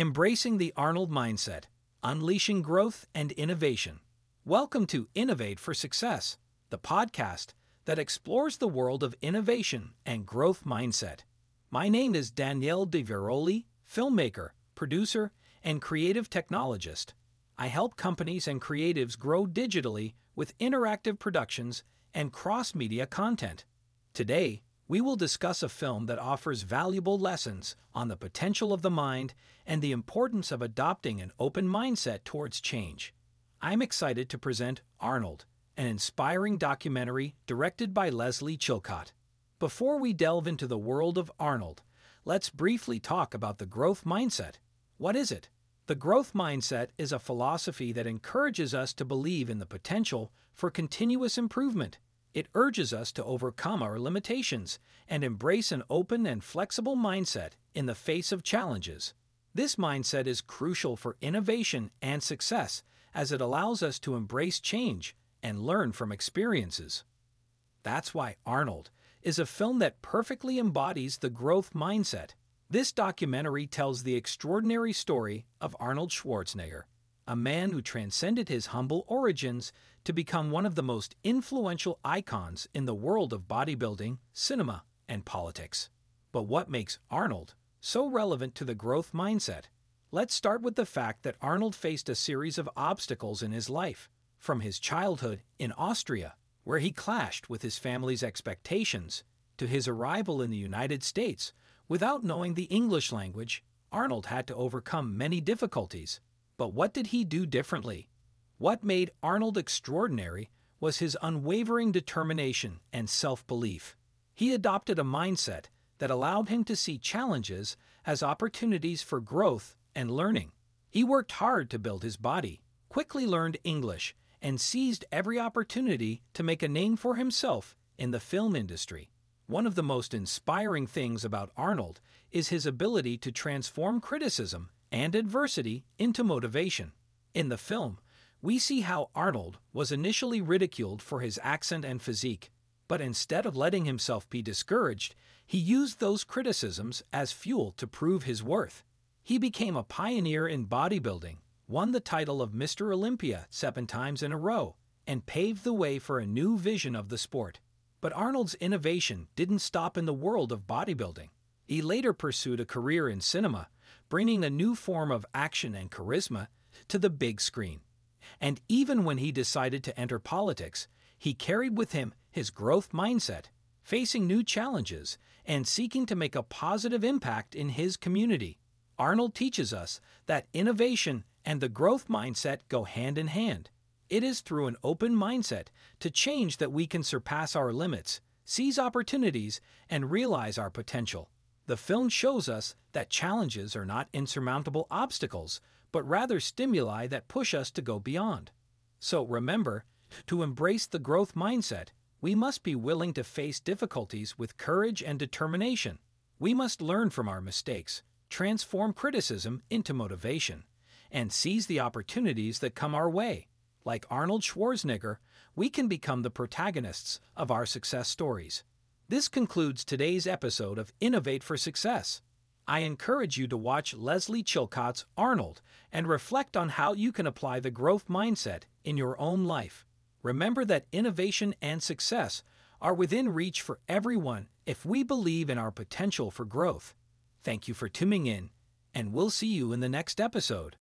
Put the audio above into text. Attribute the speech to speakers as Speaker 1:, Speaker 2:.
Speaker 1: Embracing the Arnold Mindset Unleashing Growth and Innovation. Welcome to Innovate for Success, the podcast that explores the world of innovation and growth mindset. My name is Daniele Di Veroli, filmmaker, producer, and creative technologist. I help companies and creatives grow digitally with interactive productions and cross media content. Today, we will discuss a film that offers valuable lessons on the potential of the mind and the importance of adopting an open mindset towards change. I'm excited to present Arnold, an inspiring documentary directed by Lesley Chilcott. Before we delve into the world of Arnold, let's briefly talk about the growth mindset. What is it? The growth mindset is a philosophy that encourages us to believe in the potential for continuous improvement it urges us to overcome our limitations and embrace an open and flexible mindset in the face of challenges. This mindset is crucial for innovation and success as it allows us to embrace change and learn from experiences. That's why Arnold is a film that perfectly embodies the growth mindset. This documentary tells the extraordinary story of Arnold Schwarzenegger, a man who transcended his humble origins to become one of the most influential icons in the world of bodybuilding, cinema, and politics. But what makes Arnold so relevant to the growth mindset? Let's start with the fact that Arnold faced a series of obstacles in his life, from his childhood in Austria, where he clashed with his family's expectations, to his arrival in the United States. Without knowing the English language, Arnold had to overcome many difficulties. But what did he do differently? What made Arnold extraordinary was his unwavering determination and self belief. He adopted a mindset that allowed him to see challenges as opportunities for growth and learning. He worked hard to build his body, quickly learned English, and seized every opportunity to make a name for himself in the film industry. One of the most inspiring things about Arnold is his ability to transform criticism and adversity into motivation. In the film, we see how Arnold was initially ridiculed for his accent and physique, but instead of letting himself be discouraged, he used those criticisms as fuel to prove his worth. He became a pioneer in bodybuilding, won the title of Mr. Olympia seven times in a row, and paved the way for a new vision of the sport. But Arnold's innovation didn't stop in the world of bodybuilding. He later pursued a career in cinema, bringing a new form of action and charisma to the big screen. And even when he decided to enter politics, he carried with him his growth mindset, facing new challenges and seeking to make a positive impact in his community. Arnold teaches us that innovation and the growth mindset go hand in hand. It is through an open mindset to change that we can surpass our limits, seize opportunities, and realize our potential. The film shows us that challenges are not insurmountable obstacles, but rather stimuli that push us to go beyond. So remember, to embrace the growth mindset, we must be willing to face difficulties with courage and determination. We must learn from our mistakes, transform criticism into motivation, and seize the opportunities that come our way. Like Arnold Schwarzenegger, we can become the protagonists of our success stories. This concludes today's episode of Innovate for Success. I encourage you to watch Lesley Chilcott's Arnold and reflect on how you can apply the growth mindset in your own life. Remember that innovation and success are within reach for everyone if we believe in our potential for growth. Thank you for tuning in, and we'll see you in the next episode.